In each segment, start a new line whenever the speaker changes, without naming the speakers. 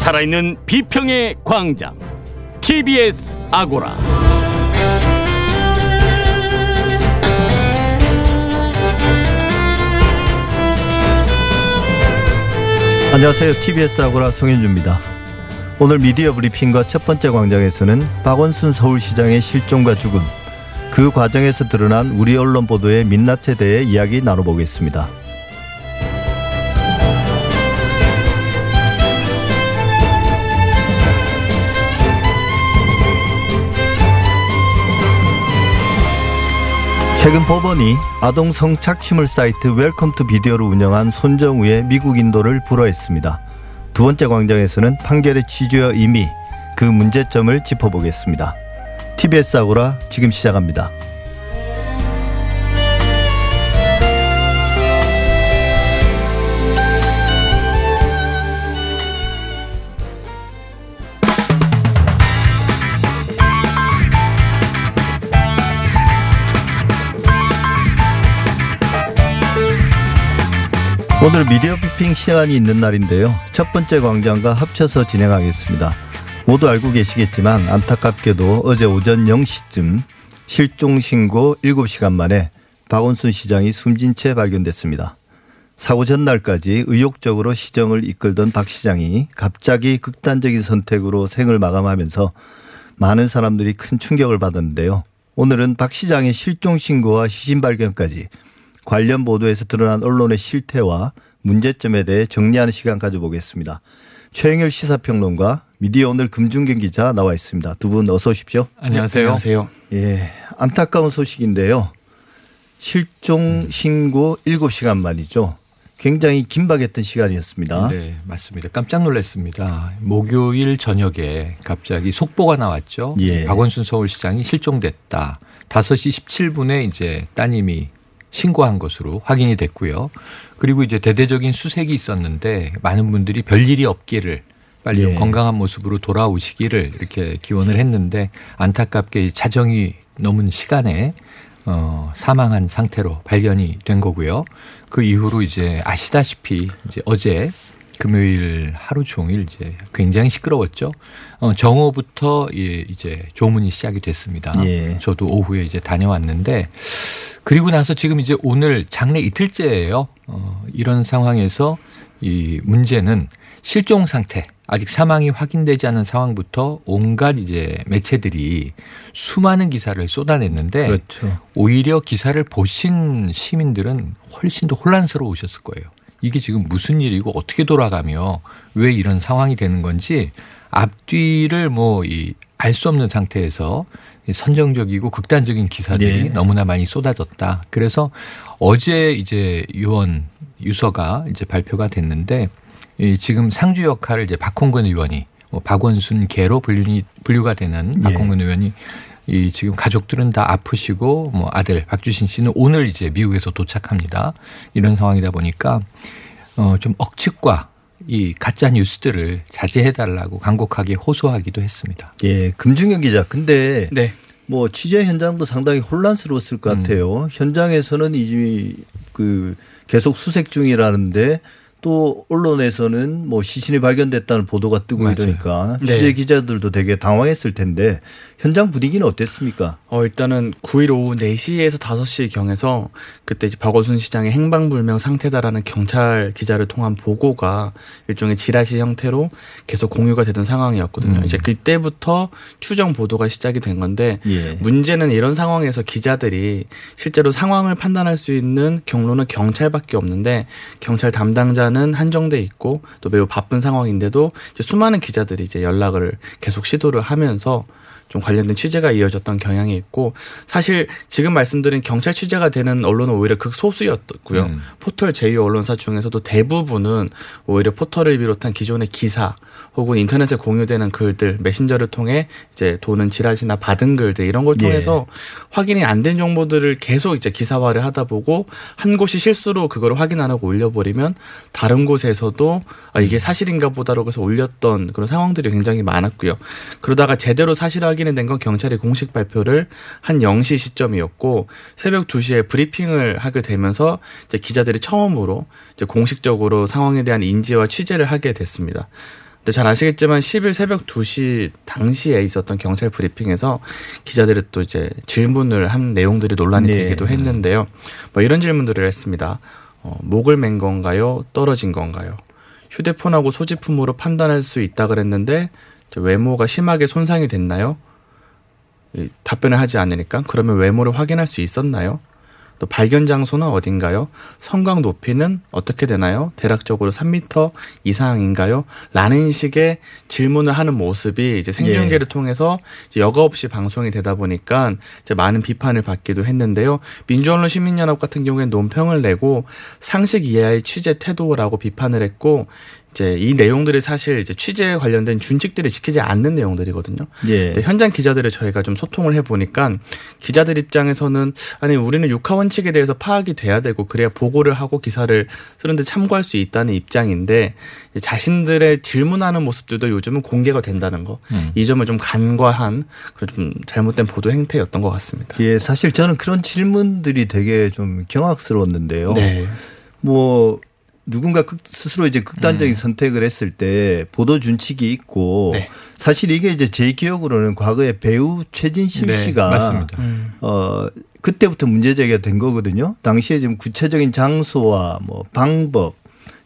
살아있는 비평의 광장 TBS 아고라
안녕하세요. TBS 아고라 송현주입니다. 오늘 미디어 브리핑과 첫 번째 광장에서는 박원순 서울시장의 실종과 죽음, 그 과정에서 드러난 우리 언론 보도의 민낯에 대해 이야기 나눠보겠습니다. 최근 법원이 아동 성착취물 사이트 Welcome to Video를 운영한 손정우의 미국 인도를 불허했습니다. 두 번째 광장에서는 판결의 취지와 의미, 그 문제점을 짚어보겠습니다. TBS 아고라 지금 시작합니다. 오늘 미디어 비핑 시간이 있는 날인데요. 첫 번째 광장과 합쳐서 진행하겠습니다. 모두 알고 계시겠지만 안타깝게도 어제 오전 0시쯤 실종 신고 7시간 만에 박원순 시장이 숨진 채 발견됐습니다. 사고 전날까지 의욕적으로 시정을 이끌던 박 시장이 갑자기 극단적인 선택으로 생을 마감하면서 많은 사람들이 큰 충격을 받았는데요. 오늘은 박 시장의 실종 신고와 시신 발견까지 관련 보도에서 드러난 언론의 실태와 문제점에 대해 정리하는 시간 가져보겠습니다. 최영일 시사평론가 미디어 오늘 금중경 기자 나와 있습니다. 두 분 어서 오십시오.
안녕하세요. 안녕하세요.
예, 안타까운 소식인데요. 실종 신고 7시간 만이죠. 굉장히 긴박했던 시간이었습니다.
네, 맞습니다. 깜짝 놀랐습니다. 목요일 저녁에 갑자기 속보가 나왔죠. 예. 박원순 서울시장이 실종됐다. 5시 17분에 이제 따님이 신고한 것으로 확인이 됐고요. 그리고 이제 대대적인 수색이 있었는데 많은 분들이 별일이 없기를 빨리 예. 건강한 모습으로 돌아오시기를 이렇게 기원을 했는데 안타깝게 자정이 넘은 시간에 어, 사망한 상태로 발견이 된 거고요. 그 이후로 이제 아시다시피 이제 어제 금요일 하루 종일 이제 굉장히 시끄러웠죠. 어, 정오부터 예, 이제 조문이 시작이 됐습니다. 예. 저도 오후에 이제 다녀왔는데 그리고 나서 지금 이제 오늘 장례 이틀째예요. 어, 이런 상황에서 이 문제는 실종 상태 아직 사망이 확인되지 않은 상황부터 온갖 이제 매체들이 수많은 기사를 쏟아냈는데 그렇죠. 오히려 기사를 보신 시민들은 훨씬 더 혼란스러우셨을 거예요. 이게 지금 무슨 일이고 어떻게 돌아가며 왜 이런 상황이 되는 건지 앞뒤를 뭐 이 알 수 없는 상태에서 선정적이고 극단적인 기사들이 네. 너무나 많이 쏟아졌다. 그래서 어제 이제 유언 유서가 이제 발표가 됐는데 지금 상주 역할을 이제 박홍근 의원이 뭐 박원순 개로 분류 분류가 되는 예. 박홍근 예. 의원이 이 지금 가족들은 다 아프시고 뭐 아들 박주신 씨는 오늘 이제 미국에서 도착합니다. 이런 상황이다 보니까 어좀 억측과 이 가짜 뉴스들을 자제해 달라고 간곡하게 호소하기도 했습니다.
예, 금중현 기자. 근데 네. 뭐 취재 현장도 상당히 혼란스러웠을 것 음. 같아요. 음. 현장에서는 이그 계속 수색 중이라는데 또 언론에서는 뭐 시신이 발견됐다는 보도가 뜨고 맞아요. 이러니까 네. 취재 기자들도 되게 당황했을 텐데 현장 분위기는 어땠습니까?
어 일단은 9일 오후 4시에서 5시 경에서 그때 이제 박원순 시장의 행방불명 상태다라는 경찰 기자를 통한 보고가 일종의 지라시 형태로 계속 공유가 되던 상황이었거든요. 음. 이제 그때부터 추정 보도가 시작이 된 건데 예. 문제는 이런 상황에서 기자들이 실제로 상황을 판단할 수 있는 경로는 경찰밖에 없는데 경찰 담당자 기자는 한정돼 있고 또 매우 바쁜 상황인데도 수많은 기자들이 이제 연락을 계속 시도를 하면서 좀 관련된 취재가 이어졌던 경향이 있고 사실 지금 말씀드린 경찰 취재가 되는 언론은 오히려 극소수였고요. 음. 포털 제2 언론사 중에서도 대부분은 오히려 포털을 비롯한 기존의 기사 혹은 인터넷에 공유되는 글들 메신저를 통해 이제 도는 지라시나 받은 글들 이런 걸 통해서 예. 확인이 안 된 정보들을 계속 이제 기사화를 하다 보고 한 곳이 실수로 그걸 확인 안 하고 올려버리면 다른 곳에서도 아 이게 사실인가 보다라고 해서 올렸던 그런 상황들이 굉장히 많았고요. 그러다가 제대로 사실 확인이 된 건 경찰이 공식 발표를 한 0시 시점이었고 새벽 2시에 브리핑을 하게 되면서 이제 기자들이 처음으로 이제 공식적으로 상황에 대한 인지와 취재를 하게 됐습니다. 잘 아시겠지만 10일 새벽 2시 당시에 있었던 경찰 브리핑에서 기자들이 또 이제 질문을 한 내용들이 논란이 네. 되기도 했는데요. 뭐 이런 질문들을 했습니다. 어, 목을 맨 건가요? 떨어진 건가요? 휴대폰하고 소지품으로 판단할 수 있다 그랬는데 외모가 심하게 손상이 됐나요? 답변을 하지 않으니까 그러면 외모를 확인할 수 있었나요? 또 발견 장소는 어딘가요? 성곽 높이는 어떻게 되나요? 대략적으로 3미터 이상인가요? 라는 식의 질문을 하는 모습이 이제 생중계를 예. 통해서 이제 여과 없이 방송이 되다 보니까 이제 많은 비판을 받기도 했는데요. 민주언론 시민연합 같은 경우에는 논평을 내고 상식 이하의 취재 태도라고 비판을 했고 이제 이 내용들이 사실 이제 취재에 관련된 준칙들을 지키지 않는 내용들이거든요. 예. 현장 기자들을 저희가 좀 소통을 해 보니까 기자들 입장에서는 아니 우리는 육하 원칙에 대해서 파악이 돼야 되고 그래야 보고를 하고 기사를 쓰는데 참고할 수 있다는 입장인데 자신들의 질문하는 모습들도 요즘은 공개가 된다는 거. 음. 이 점을 좀 간과한 좀 잘못된 보도 행태였던 것 같습니다.
예, 사실 저는 그런 질문들이 되게 좀 경악스러웠는데요. 네. 뭐 누군가 스스로 이제 극단적인 음. 선택을 했을 때 보도 준칙이 있고 네. 사실 이게 이제 제 기억으로는 과거에 배우 최진심 네, 씨가 맞습니다. 음. 어 그때부터 문제 제기가 된 거거든요. 당시에 지금 구체적인 장소와 뭐 방법,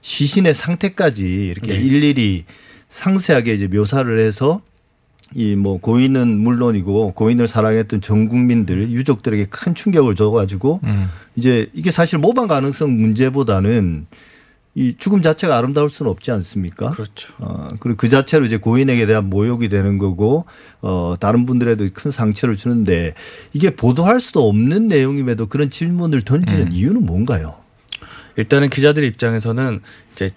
시신의 상태까지 이렇게 네. 일일이 상세하게 이제 묘사를 해서 이 뭐 고인은 물론이고 고인을 사랑했던 전 국민들 유족들에게 큰 충격을 줘가지고 음. 이제 이게 사실 모방 가능성 문제보다는 이 죽음 자체가 아름다울 수는 없지 않습니까?
그렇죠.
어, 그리고 그 자체로 이제 고인에게 대한 모욕이 되는 거고, 어, 다른 분들에도 큰 상처를 주는데 이게 보도할 수도 없는 내용임에도 그런 질문을 던지는 음. 이유는 뭔가요?
일단은 기자들 입장에서는 이제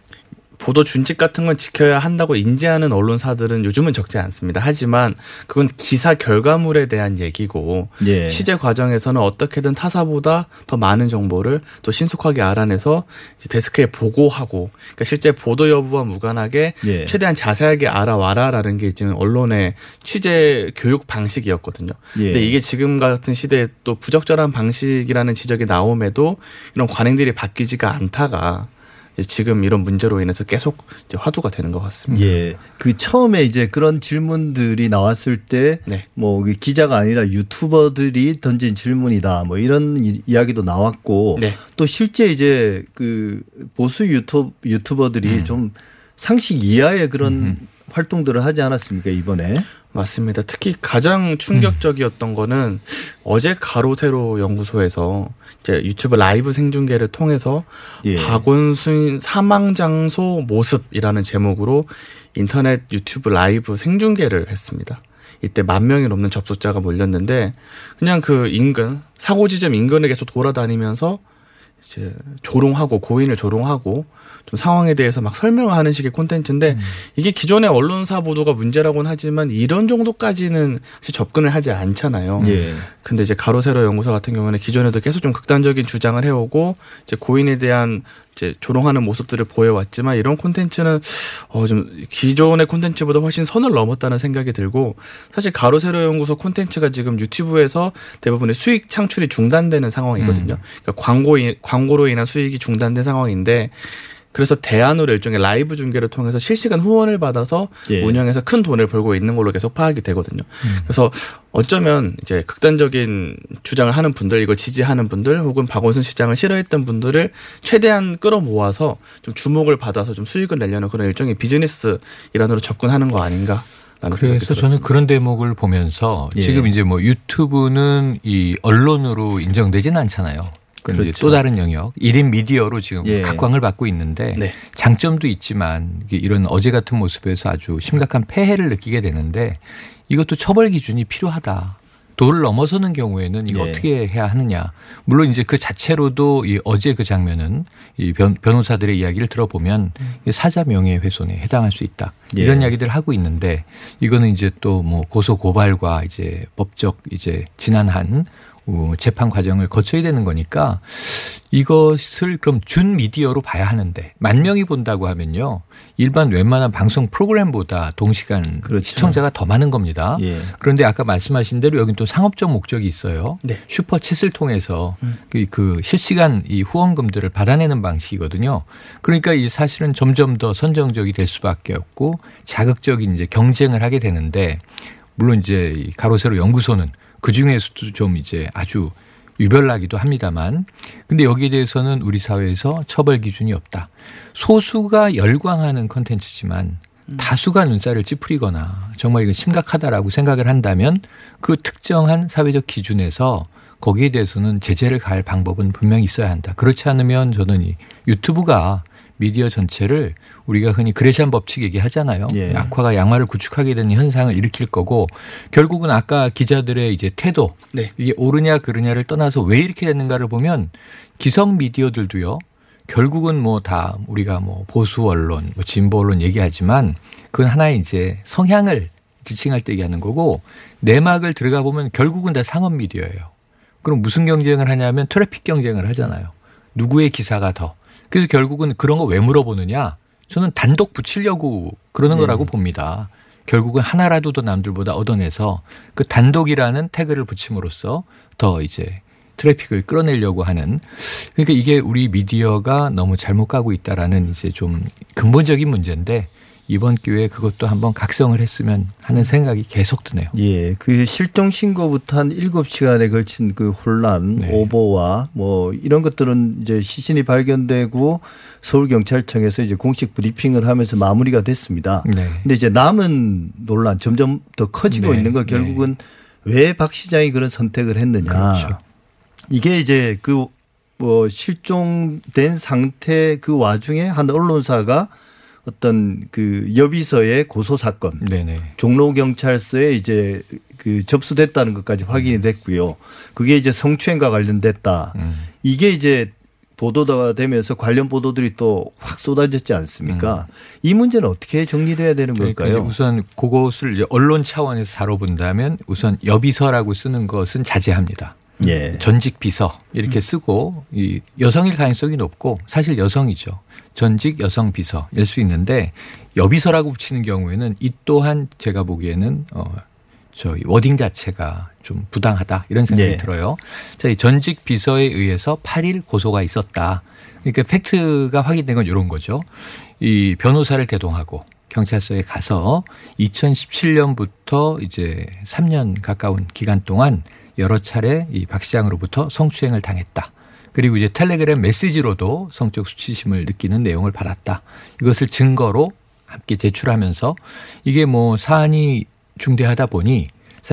보도 준칙 같은 건 지켜야 한다고 인지하는 언론사들은 요즘은 적지 않습니다. 하지만 그건 기사 결과물에 대한 얘기고 예. 취재 과정에서는 어떻게든 타사보다 더 많은 정보를 또 신속하게 알아내서 데스크에 보고하고 그러니까 실제 보도 여부와 무관하게 예. 최대한 자세하게 알아와라라는 게 지금 언론의 취재 교육 방식이었거든요. 예. 근데 이게 지금 같은 시대에 또 부적절한 방식이라는 지적이 나옴에도 이런 관행들이 바뀌지가 않다가 지금 이런 문제로 인해서 계속 화두가 되는 것 같습니다.
예. 그 처음에 이제 그런 질문들이 나왔을 때, 네. 뭐 기자가 아니라 유튜버들이 던진 질문이다, 뭐 이런 이야기도 나왔고, 네. 또 실제 이제 그 보수 유튜 유튜버들이 음. 좀 상식 이하의 그런 음. 활동들을 하지 않았습니까 이번에?
맞습니다. 특히 가장 충격적이었던 음. 거는 어제 가로세로 연구소에서 이제 유튜브 라이브 생중계를 통해서 예. 박원순 사망 장소 모습이라는 제목으로 인터넷 유튜브 라이브 생중계를 했습니다. 이때 만 명이 넘는 접속자가 몰렸는데 그냥 그 인근 사고 지점 인근에 계속 돌아다니면서 이제 조롱하고 고인을 조롱하고 좀 상황에 대해서 막 설명하는 식의 콘텐츠인데 음. 이게 기존의 언론사 보도가 문제라고는 하지만 이런 정도까지는 사실 접근을 하지 않잖아요. 예. 근데 이제 가로세로 연구소 같은 경우는 기존에도 계속 좀 극단적인 주장을 해오고 이제 고인에 대한 이제 조롱하는 모습들을 보여왔지만 이런 콘텐츠는 어 좀 기존의 콘텐츠보다 훨씬 선을 넘었다는 생각이 들고 사실 가로 세로 연구소 콘텐츠가 지금 유튜브에서 대부분의 수익 창출이 중단되는 상황이거든요. 음. 그러니까 광고 광고로 인한 수익이 중단된 상황인데 그래서 대안으로 일종의 라이브 중계를 통해서 실시간 후원을 받아서 예. 운영해서 큰 돈을 벌고 있는 걸로 계속 파악이 되거든요. 음. 그래서 어쩌면 이제 극단적인 주장을 하는 분들, 이거 지지하는 분들, 혹은 박원순 시장을 싫어했던 분들을 최대한 끌어모아서 좀 주목을 받아서 좀 수익을 내려는 그런 일종의 비즈니스 일환으로 접근하는 거 아닌가.
그래서 저는 그런 대목을 보면서 예. 지금 이제 뭐 유튜브는 이 언론으로 인정되지는 않잖아요. 그렇죠. 또 다른 영역 1인 미디어로 지금 예. 각광을 받고 있는데 네. 장점도 있지만 이런 어제 같은 모습에서 아주 심각한 폐해를 느끼게 되는데 이것도 처벌 기준이 필요하다. 도를 넘어서는 경우에는 이거 예. 어떻게 해야 하느냐. 물론 이제 그 자체로도 이 어제 그 장면은 이 변, 변호사들의 이야기를 들어보면 사자 명예훼손에 해당할 수 있다. 예. 이런 이야기들을 하고 있는데 이거는 이제 또 뭐 고소 고발과 이제 법적 이제 지난한 어, 재판 과정을 거쳐야 되는 거니까 이것을 그럼 준 미디어로 봐야 하는데 만 명이 본다고 하면요. 일반 웬만한 방송 프로그램보다 동시간 그렇죠. 시청자가 더 많은 겁니다. 예. 그런데 아까 말씀하신 대로 여기 또 상업적 목적이 있어요. 네. 슈퍼챗을 통해서 음. 그, 그 실시간 이 후원금들을 받아내는 방식이거든요. 그러니까 이 사실은 점점 더 선정적이 될 수밖에 없고 자극적인 이제 경쟁을 하게 되는데 물론 이제 가로세로 연구소는 그 중에서도 좀 이제 아주 유별나기도 합니다만 근데 여기에 대해서는 우리 사회에서 처벌 기준이 없다. 소수가 열광하는 컨텐츠지만 음. 다수가 눈살을 찌푸리거나 정말 이건 심각하다라고 생각을 한다면 그 특정한 사회적 기준에서 거기에 대해서는 제재를 가할 방법은 분명히 있어야 한다. 그렇지 않으면 저는 이 유튜브가 미디어 전체를 우리가 흔히 그레시안 법칙 얘기하잖아요. 예. 악화가 양화를 구축하게 되는 현상을 일으킬 거고 결국은 아까 기자들의 이제 태도 네. 이게 옳으냐 그르냐를 떠나서 왜 이렇게 됐는가를 보면 기성 미디어들도요. 결국은 뭐 다 우리가 뭐 보수 언론, 뭐 진보 언론 얘기하지만 그건 하나의 이제 성향을 지칭할 때 얘기하는 거고 내막을 들어가 보면 결국은 다 상업 미디어예요. 그럼 무슨 경쟁을 하냐면 트래픽 경쟁을 하잖아요. 누구의 기사가 더. 그래서 결국은 그런 거 왜 물어보느냐? 저는 단독 붙이려고 그러는 네. 거라고 봅니다. 결국은 하나라도 더 남들보다 얻어내서 그 단독이라는 태그를 붙임으로써 더 이제 트래픽을 끌어내려고 하는 그러니까 이게 우리 미디어가 너무 잘못 가고 있다라는 이제 좀 근본적인 문제인데 이번 기회에 그것도 한번 각성을 했으면 하는 생각이 계속 드네요.
예. 그 실종 신고부터 한 7시간에 걸친 그 혼란, 네. 오보와 뭐 이런 것들은 이제 시신이 발견되고 서울 경찰청에서 이제 공식 브리핑을 하면서 마무리가 됐습니다. 네. 근데 이제 남은 논란 점점 더 커지고 네. 있는 거 결국은 네. 왜박 시장이 그런 선택을 했느냐. 그렇죠. 이게 이제 그 뭐 실종된 상태 그 와중에 한 언론사가 어떤 그 여비서의 고소 사건, 네네. 종로 경찰서에 이제 그 접수됐다는 것까지 확인이 됐고요. 그게 이제 성추행과 관련됐다. 음. 이게 이제 보도가 되면서 관련 보도들이 또 확 쏟아졌지 않습니까? 음. 이 문제는 어떻게 정리돼야 되는 그러니까 걸까요?
우선 그것을 이제 언론 차원에서 다뤄본다면 우선 여비서라고 쓰는 것은 자제합니다. 예. 전직 비서 이렇게 쓰고 이 여성일 가능성이 높고 사실 여성이죠. 전직 여성 비서일 수 있는데 여비서라고 붙이는 경우에는 이 또한 제가 보기에는 어 저 워딩 자체가 좀 부당하다 이런 생각이 네. 들어요. 자, 이 전직 비서에 의해서 8일 고소가 있었다. 그러니까 팩트가 확인된 건 이런 거죠. 이 변호사를 대동하고 경찰서에 가서 2017년부터 이제 3년 가까운 기간 동안 여러 차례 이 박 시장으로부터 성추행을 당했다. 그리고 이제 텔레그램 메시지로도 성적 수치심을 느끼는 내용을 받았다. 이것을 증거로 함께 제출하면서 이게 뭐 사안이 중대하다 보니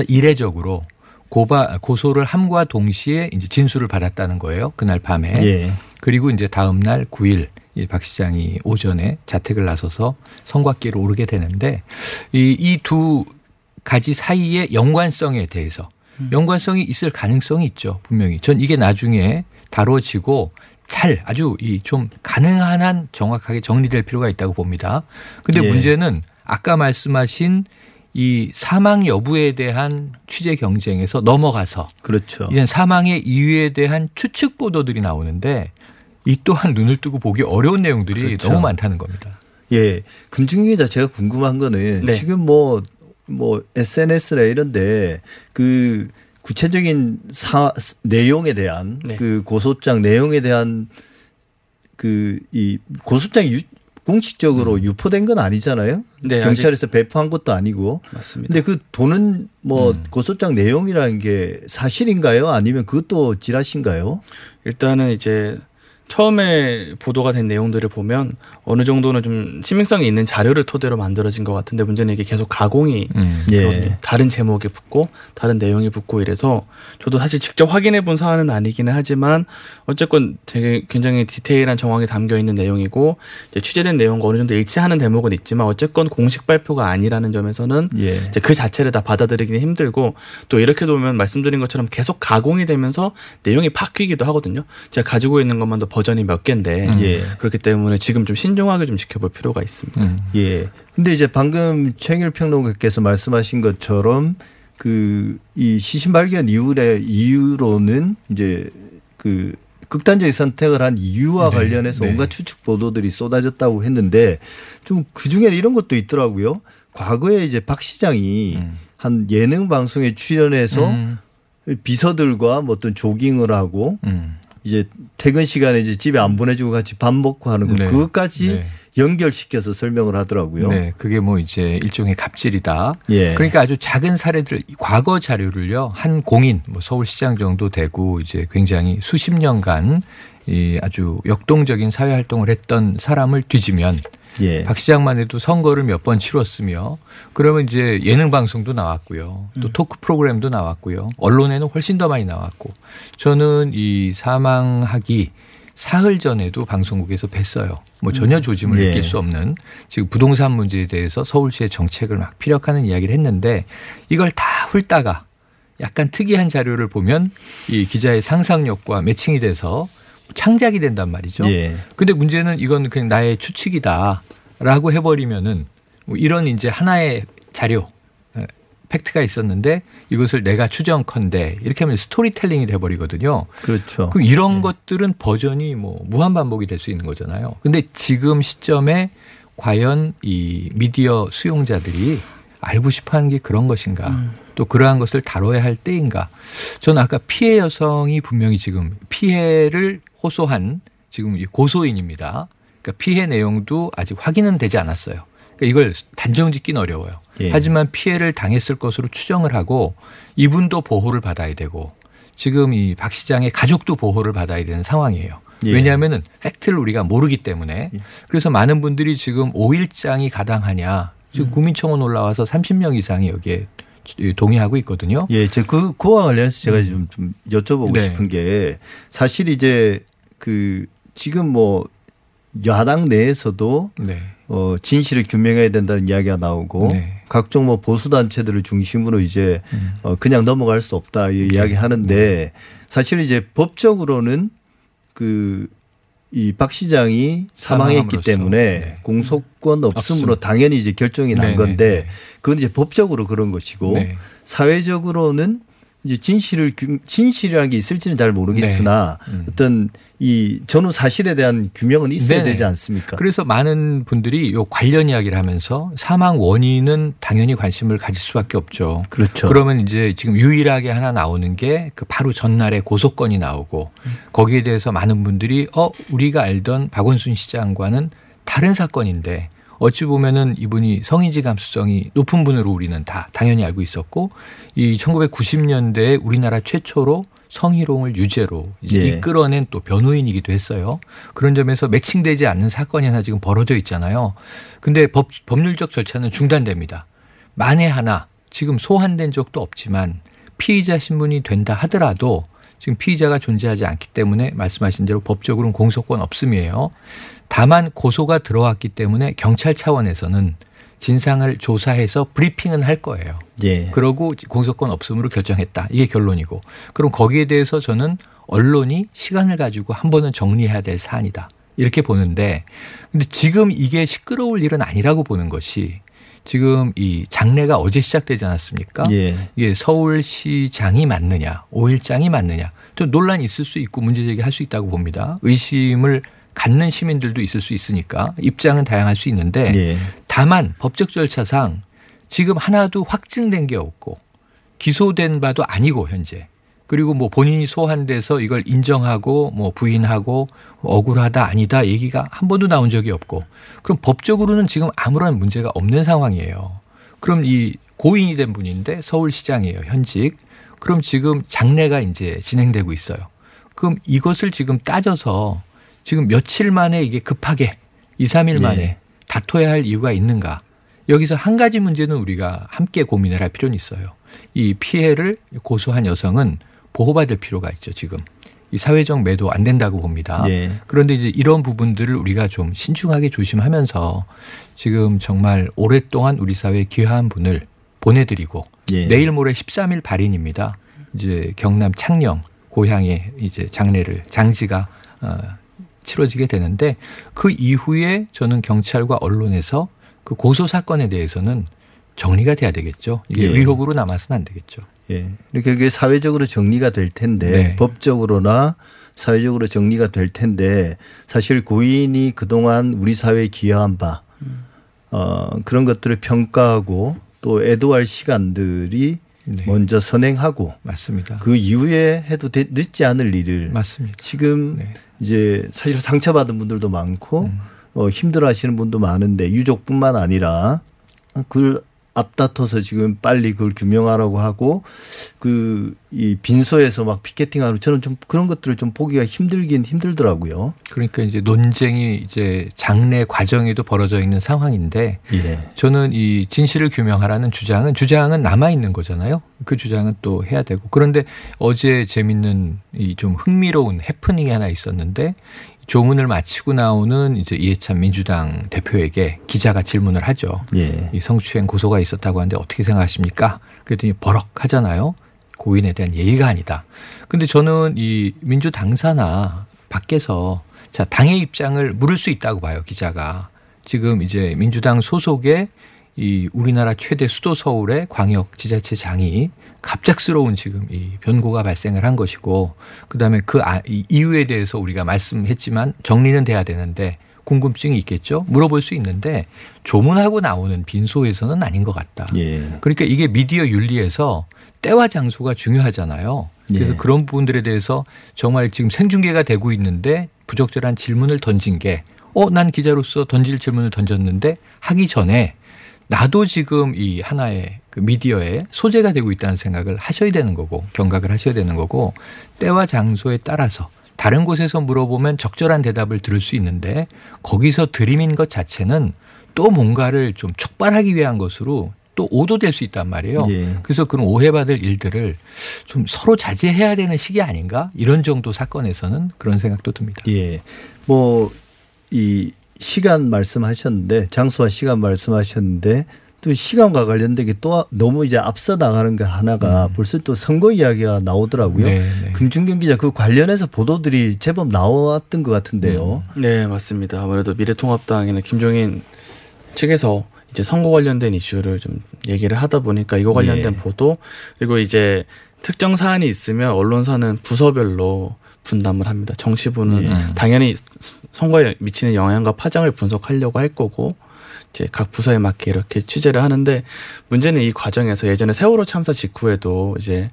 이례적으로 고바 고소를 함과 동시에 이제 진술을 받았다는 거예요. 그날 밤에. 예. 그리고 이제 다음 날 9일 박 시장이 오전에 자택을 나서서 성곽길을 오르게 되는데 이두 가지 사이의 연관성에 대해서 음. 연관성이 있을 가능성이 있죠. 분명히. 전 이게 나중에 다뤄지고 잘 아주 이 좀 가능한 한 정확하게 정리될 필요가 있다고 봅니다. 근데 예. 문제는 아까 말씀하신 이 사망 여부에 대한 취재 경쟁에서 넘어가서
그렇죠.
이제 사망의 이유에 대한 추측 보도들이 나오는데 이 또한 눈을 뜨고 보기 어려운 내용들이 그렇죠. 너무 많다는 겁니다.
예. 기자 제가 궁금한 거는 네. 지금 뭐 뭐뭐 SNS나 이런데 그 구체적인 사, 내용에 대한 네. 그 고소장 내용에 대한 그 이 고소장이 유, 공식적으로 음. 유포된 건 아니잖아요. 네, 경찰에서 배포한 것도 아니고.
맞습니다.
근데 그 돈은 뭐 음. 고소장 내용이라는 게 사실인가요? 아니면 그것도 지라신가요?
일단은 이제 처음에 보도가 된 내용들을 보면 어느 정도는 좀 신빙성이 있는 자료를 토대로 만들어진 것 같은데 문제는 이게 계속 가공이 음. 예. 다른 제목에 붙고 다른 내용이 붙고 이래서 저도 사실 직접 확인해 본 사안은 아니기는 하지만 어쨌건 되게 굉장히 디테일한 정황이 담겨 있는 내용이고 이제 취재된 내용과 어느 정도 일치하는 대목은 있지만 어쨌건 공식 발표가 아니라는 점에서는 예. 이제 그 자체를 다 받아들이기는 힘들고 또 이렇게 보면 말씀드린 것처럼 계속 가공이 되면서 내용이 바뀌기도 하거든요. 제가 가지고 있는 것만도 버전이 몇 개인데 예. 그렇기 때문에 지금 좀 신중하게 좀 지켜볼 필요가 있습니다. 음.
예. 근데 이제 방금 최일 평론가께서 말씀하신 것처럼 그 이 시신 발견 이후에 이유로는 이제 그 극단적인 선택을 한 이유와 네. 관련해서 네. 온갖 추측 보도들이 쏟아졌다고 했는데 좀 그 중에 이런 것도 있더라고요. 과거에 이제 박 시장이 음. 한 예능 방송에 출연해서 음. 비서들과 뭐 어떤 조깅을 하고 음. 이제 퇴근 시간에 이제 집에 안 보내주고 같이 밥 먹고 하는 거 네. 그것까지 네. 연결시켜서 설명을 하더라고요.
네, 그게 뭐 이제 일종의 갑질이다. 예. 그러니까 아주 작은 사례들 과거 자료를요 한 공인 뭐 서울시장 정도 되고 이제 굉장히 수십 년간 이 아주 역동적인 사회 활동을 했던 사람을 뒤지면 예. 박 시장만 해도 선거를 몇 번 치렀으며 그러면 이제 예능 방송도 나왔고요. 또 음. 토크 프로그램도 나왔고요. 언론에는 훨씬 더 많이 나왔고 저는 이 사망하기 사흘 전에도 방송국에서 뵀어요. 뭐 전혀 조짐을 예. 느낄 수 없는 지금 부동산 문제에 대해서 서울시의 정책을 막 피력하는 이야기를 했는데 이걸 다 훑다가 약간 특이한 자료를 보면 이 기자의 상상력과 매칭이 돼서 창작이 된단 말이죠. 예. 근데 문제는 이건 그냥 나의 추측이다라고 해버리면은 뭐 이런 이제 하나의 자료 팩트가 있었는데 이것을 내가 추정컨대 이렇게 하면 스토리텔링이 돼버리거든요.
그렇죠.
그럼 이런 네. 것들은 버전이 뭐 무한 반복이 될 수 있는 거잖아요. 근데 지금 시점에 과연 이 미디어 수용자들이 알고 싶어 하는 게 그런 것인가 음. 또 그러한 것을 다뤄야 할 때인가 저는 아까 피해 여성이 분명히 지금 피해를 호소한 지금 고소인입니다. 그러니까 피해 내용도 아직 확인은 되지 않았어요. 그러니까 이걸 단정 짓기는 어려워요. 예. 하지만 피해를 당했을 것으로 추정을 하고 이분도 보호를 받아야 되고 지금 이 박 시장의 가족도 보호를 받아야 되는 상황이에요. 예. 왜냐하면은 팩트를 우리가 모르기 때문에 예. 그래서 많은 분들이 지금 5일장이 가당하냐 지금 음. 국민청원 올라와서 30명 이상이 여기에 동의하고 있거든요.
예, 제 그, 그와 관련해서 제가 좀, 좀 여쭤보고 네. 싶은 게 사실 이제 그 지금 뭐 야당 내에서도 네. 어, 진실을 규명해야 된다는 이야기가 나오고 네. 각종 뭐 보수 단체들을 중심으로 이제 음. 어, 그냥 넘어갈 수 없다 이 네. 이야기 하는데 네. 사실 이제 법적으로는 그 이 박 시장이 사망했기 때문에 네. 공소권 없음으로 없음. 당연히 이제 결정이 난 네, 네, 건데 그건 이제 법적으로 그런 것이고 사회적으로는 이제 진실을 진실이라는 게 있을지는 잘 모르겠으나 네. 음. 어떤 이 전후 사실에 대한 규명은 있어야 네네. 되지 않습니까?
그래서 많은 분들이 요 관련 이야기를 하면서 사망 원인은 당연히 관심을 가질 수밖에 없죠.
그렇죠.
그러면 이제 지금 유일하게 하나 나오는 게 그 바로 전날에 고소건이 나오고 음. 거기에 대해서 많은 분들이 어 우리가 알던 박원순 시장과는 다른 사건인데 어찌 보면은 이분이 성인지 감수성이 높은 분으로 우리는 다 당연히 알고 있었고 이 1990년대에 우리나라 최초로 성희롱을 유죄로 이제 예. 이끌어낸 또 변호인이기도 했어요. 그런 점에서 매칭되지 않는 사건이 하나 지금 벌어져 있잖아요. 근데 법, 법률적 절차는 중단됩니다. 만에 하나 지금 소환된 적도 없지만 피의자 신분이 된다 하더라도 지금 피의자가 존재하지 않기 때문에 말씀하신 대로 법적으로는 공소권 없음이에요. 다만 고소가 들어왔기 때문에 경찰 차원에서는 진상을 조사해서 브리핑은 할 거예요. 예. 그러고 공소권 없음으로 결정했다. 이게 결론이고. 그럼 거기에 대해서 저는 언론이 시간을 가지고 한 번은 정리해야 될 사안이다. 이렇게 보는데 근데 지금 이게 시끄러울 일은 아니라고 보는 것이 지금 이 장례가 어제 시작되지 않았습니까? 예. 이게 서울시장이 맞느냐, 오일장이 맞느냐. 좀 논란이 있을 수 있고 문제 제기할 수 있다고 봅니다. 의심을 갖는 시민들도 있을 수 있으니까 입장은 다양할 수 있는데 예. 다만 법적 절차상 지금 하나도 확증된 게 없고 기소된 바도 아니고 현재 그리고 뭐 본인이 소환돼서 이걸 인정하고 뭐 부인하고 뭐 억울하다 아니다 얘기가 한 번도 나온 적이 없고 그럼 법적으로는 지금 아무런 문제가 없는 상황이에요. 그럼 이 고인이 된 분인데 서울시장이에요 현직. 그럼 지금 장례가 이제 진행되고 있어요. 그럼 이것을 지금 따져서 지금 며칠 만에 이게 급하게 2, 3일 만에 네. 다퉈야 할 이유가 있는가? 여기서 한 가지 문제는 우리가 함께 고민을 할 필요는 있어요. 이 피해를 고소한 여성은 보호받을 필요가 있죠, 지금. 이 사회적 매도 안 된다고 봅니다. 네. 그런데 이제 이런 부분들을 우리가 좀 신중하게 조심하면서 지금 정말 오랫동안 우리 사회에 귀한 분을 보내드리고 네. 내일 모레 13일 발인입니다. 이제 경남 창녕 고향에 이제 장례를 장지가 어, 치러지게 되는데 그 이후에 저는 경찰과 언론에서 그 고소 사건에 대해서는 정리가 돼야 되겠죠. 이게 예. 의혹으로 남아서는 안 되겠죠.
예. 이렇게 그게 사회적으로 정리가 될 텐데 네. 법적으로나 사회적으로 정리가 될 텐데 사실 고인이 그동안 우리 사회에 기여한 바 어, 그런 것들을 평가하고 또 애도할 시간들이 네. 먼저 선행하고
맞습니다.
그 이후에 해도 되, 늦지 않을 일을
맞습니다.
지금 네. 이제 사실 상처받은 분들도 많고 음. 어, 힘들어하시는 분도 많은데 유족뿐만 아니라 그걸 앞다퉈서 지금 빨리 그걸 규명하라고 하고 그 이 빈소에서 막 피켓팅하는 저는 좀 그런 것들을 좀 보기가 힘들긴 힘들더라고요.
그러니까 이제 논쟁이 이제 장례 과정에도 벌어져 있는 상황인데 예. 저는 이 진실을 규명하라는 주장은 주장은 남아 있는 거잖아요. 그 주장은 또 해야 되고 그런데 어제 재밌는 이 좀 흥미로운 해프닝이 하나 있었는데 조문을 마치고 나오는 이제 이해찬 민주당 대표에게 기자가 질문을 하죠. 예. 이 성추행 고소가 있었다고 하는데 어떻게 생각하십니까? 그랬더니 버럭 하잖아요. 고인에 대한 예의가 아니다. 근데 저는 이 민주당사나 밖에서 자, 당의 입장을 물을 수 있다고 봐요, 기자가. 지금 이제 민주당 소속의 이 우리나라 최대 수도 서울의 광역 지자체장이 갑작스러운 지금 이 변고가 발생을 한 것이고 그다음에 그 아, 이유에 대해서 우리가 말씀했지만 정리는 돼야 되는데 궁금증이 있겠죠. 물어볼 수 있는데 조문하고 나오는 빈소에서는 아닌 것 같다. 예. 그러니까 이게 미디어 윤리에서 때와 장소가 중요하잖아요. 그래서 예. 그런 부분들에 대해서 정말 지금 생중계가 되고 있는데 부적절한 질문을 던진 게 어, 난 기자로서 던질 질문을 던졌는데 하기 전에 나도 지금 이 하나의 그 미디어에 소재가 되고 있다는 생각을 하셔야 되는 거고 경각을 하셔야 되는 거고 때와 장소에 따라서 다른 곳에서 물어보면 적절한 대답을 들을 수 있는데 거기서 들이민 것 자체는 또 뭔가를 좀 촉발하기 위한 것으로 또 오도될 수 있단 말이에요. 예. 그래서 그런 오해받을 일들을 좀 서로 자제해야 되는 시기 아닌가 이런 정도 사건에서는 그런 생각도 듭니다.
예. 뭐 이 시간 말씀하셨는데 장소와 시간 말씀하셨는데 또 시간과 관련된 게또 너무 이제 앞서 나가는 게 하나가 음. 벌써 또 선거 이야기가 나오더라고요. 네, 네. 금중경 기자 그 관련해서 보도들이 제법 나왔던 것 같은데요.
음. 네 맞습니다. 아무래도 미래통합당이나 김종인 측에서 이제 선거 관련된 이슈를 좀 얘기를 하다 보니까 이거 관련된 예. 보도 그리고 이제 특정 사안이 있으면 언론사는 부서별로 분담을 합니다. 정치부는 예. 당연히 선거에 미치는 영향과 파장을 분석하려고 할 거고 이제 각 부서에 맞게 이렇게 취재를 하는데 문제는 이 과정에서 예전에 세월호 참사 직후에도 이제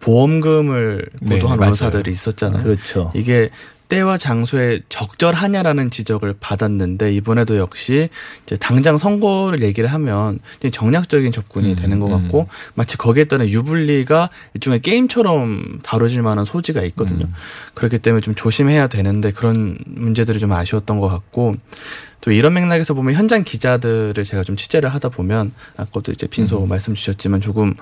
보험금을 보도한 네, 언론사들이 있었잖아요.
그렇죠.
이게 때와 장소에 적절하냐라는 지적을 받았는데 이번에도 역시 이제 당장 선거를 얘기를 하면 정략적인 접근이 음, 되는 것 음. 같고 음. 마치 거기에 따른 유불리가 일종의 게임처럼 다뤄질 만한 소지가 있거든요. 음. 그렇기 때문에 좀 조심해야 되는데 그런 문제들이 좀 아쉬웠던 것 같고 또 이런 맥락에서 보면 현장 기자들을 제가 좀 취재를 하다 보면 아까도 이제 빈소 음. 말씀 주셨지만 조금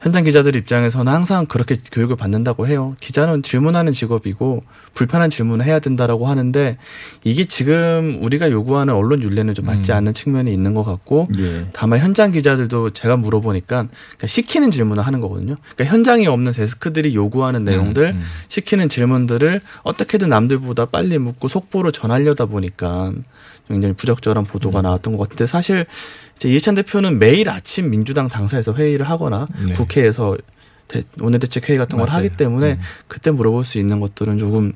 현장 기자들 입장에서는 항상 그렇게 교육을 받는다고 해요. 기자는 질문하는 직업이고 불편한 질문을 해야 된다라고 하는데 이게 지금 우리가 요구하는 언론 윤리는 좀 맞지 음. 않는 측면이 있는 것 같고 예. 다만 현장 기자들도 제가 물어보니까 그러니까 시키는 질문을 하는 거거든요. 그러니까 현장에 없는 데스크들이 요구하는 내용들 음, 음. 시키는 질문들을 어떻게든 남들보다 빨리 묻고 속보로 전하려다 보니까 굉장히 부적절한 보도가 음. 나왔던 것 같은데 사실 이제 이해찬 대표는 매일 아침 민주당 당사에서 회의를 하거나 네. 국회에서 원내대책 회의 같은 걸 맞아요. 하기 때문에 음. 그때 물어볼 수 있는 것들은 조금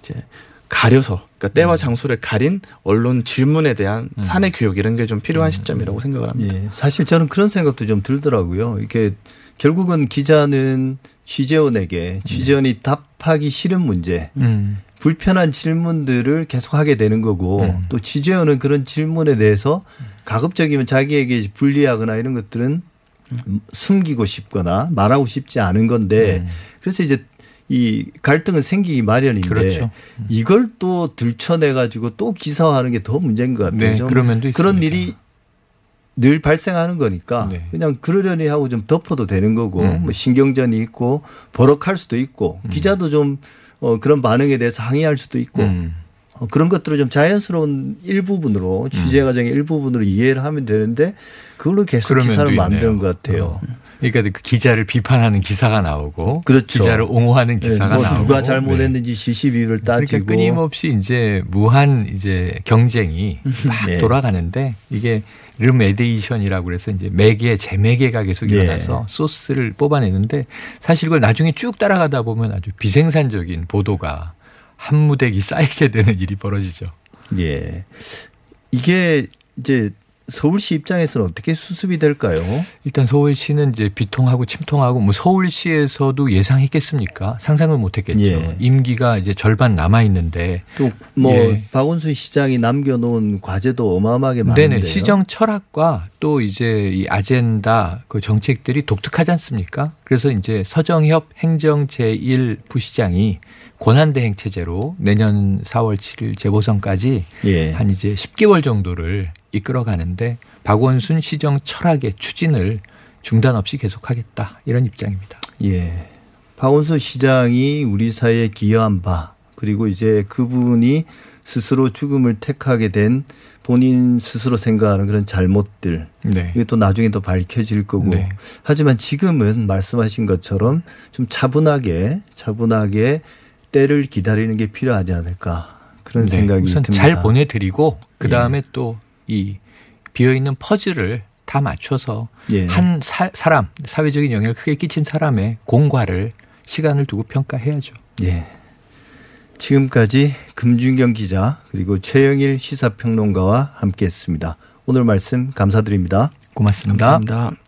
이제 가려서 그러니까 때와 음. 장소를 가린 언론 질문에 대한 음. 사내 교육 이런 게 좀 필요한 음. 시점이라고 생각을 합니다. 예.
사실 저는 그런 생각도 좀 들더라고요. 이게 결국은 기자는 취재원에게 취재원이 답하기 싫은 문제, 음. 불편한 질문들을 계속하게 되는 거고 음. 또 취재원은 그런 질문에 대해서 가급적이면 자기에게 불리하거나 이런 것들은 숨기고 싶거나 말하고 싶지 않은 건데 음. 그래서 이제 이 갈등은 생기기 마련인데 그렇죠. 음. 이걸 또 들춰내 가지고 또 기사화하는 게 더 문제인 것 같아요. 네,
그런 면도
그런 일이 늘 발생하는 거니까 네. 그냥 그러려니 하고 좀 덮어도 되는 거고 음. 뭐 신경전이 있고 버럭할 수도 있고 음. 기자도 좀 어, 그런 반응에 대해서 항의할 수도 있고 음. 어, 그런 것들을 좀 자연스러운 일부분으로 취재 음. 과정의 일부분으로 이해를 하면 되는데 그걸로 계속 기사를 만드는 것 같아요. 어.
그러니까 그 기자를 비판하는 기사가 나오고 그렇죠. 기자를 옹호하는 네, 기사가 네, 뭐
나오고 누가 잘못했는지 네. 시시비를 그러니까 따지고
그러니까 끊임없이 이제 무한 이제 경쟁이 막 네. 돌아가는데 이게 remediation이라고 그래서 이제 매개 재매개가 계속 네. 일어나서 네. 소스를 뽑아내는데 사실 그걸 나중에 쭉 따라가다 보면 아주 비생산적인 보도가 한 무데기 쌓이게 되는 일이 벌어지죠.
예. 이게 이제 서울시 입장에서는 어떻게 수습이 될까요?
일단 서울시는 이제 비통하고 침통하고 뭐 서울시에서도 예상했겠습니까? 상상을 못했겠죠. 예. 임기가 이제 절반 남아 있는데
또뭐 예. 박원순 시장이 남겨놓은 과제도 어마어마하게 많은데요. 네네
시정 철학과 또 이제 이 아젠다 그 정책들이 독특하지 않습니까? 그래서 이제 서정협 행정 제1 부시장이 권한대행 체제로 내년 4월 7일 재보선까지 예. 한 이제 10개월 정도를 이끌어가는데 박원순 시정 철학의 추진을 중단 없이 계속하겠다 이런 입장입니다.
예. 박원순 시장이 우리 사회에 기여한 바 그리고 이제 그분이 스스로 죽음을 택하게 된 본인 스스로 생각하는 그런 잘못들 네. 이게 또 나중에 더 밝혀질 거고 네. 하지만 지금은 말씀하신 것처럼 좀 차분하게 차분하게 때를 기다리는 게 필요하지 않을까 그런 네. 생각이 우선 듭니다.
잘 보내드리고 그 다음에 예. 또 이 비어 있는 퍼즐을 다 맞춰서 예. 한 사, 람 사회적인 영향을 크게 끼친 사람의 공과를 시간을 두고 평가해야죠.
예. 지금까지 금준경 기자 그리고 최영일 시사평론가와 함께했습니다. 오늘 말씀 감사드립니다.
고맙습니다.
감사합니다.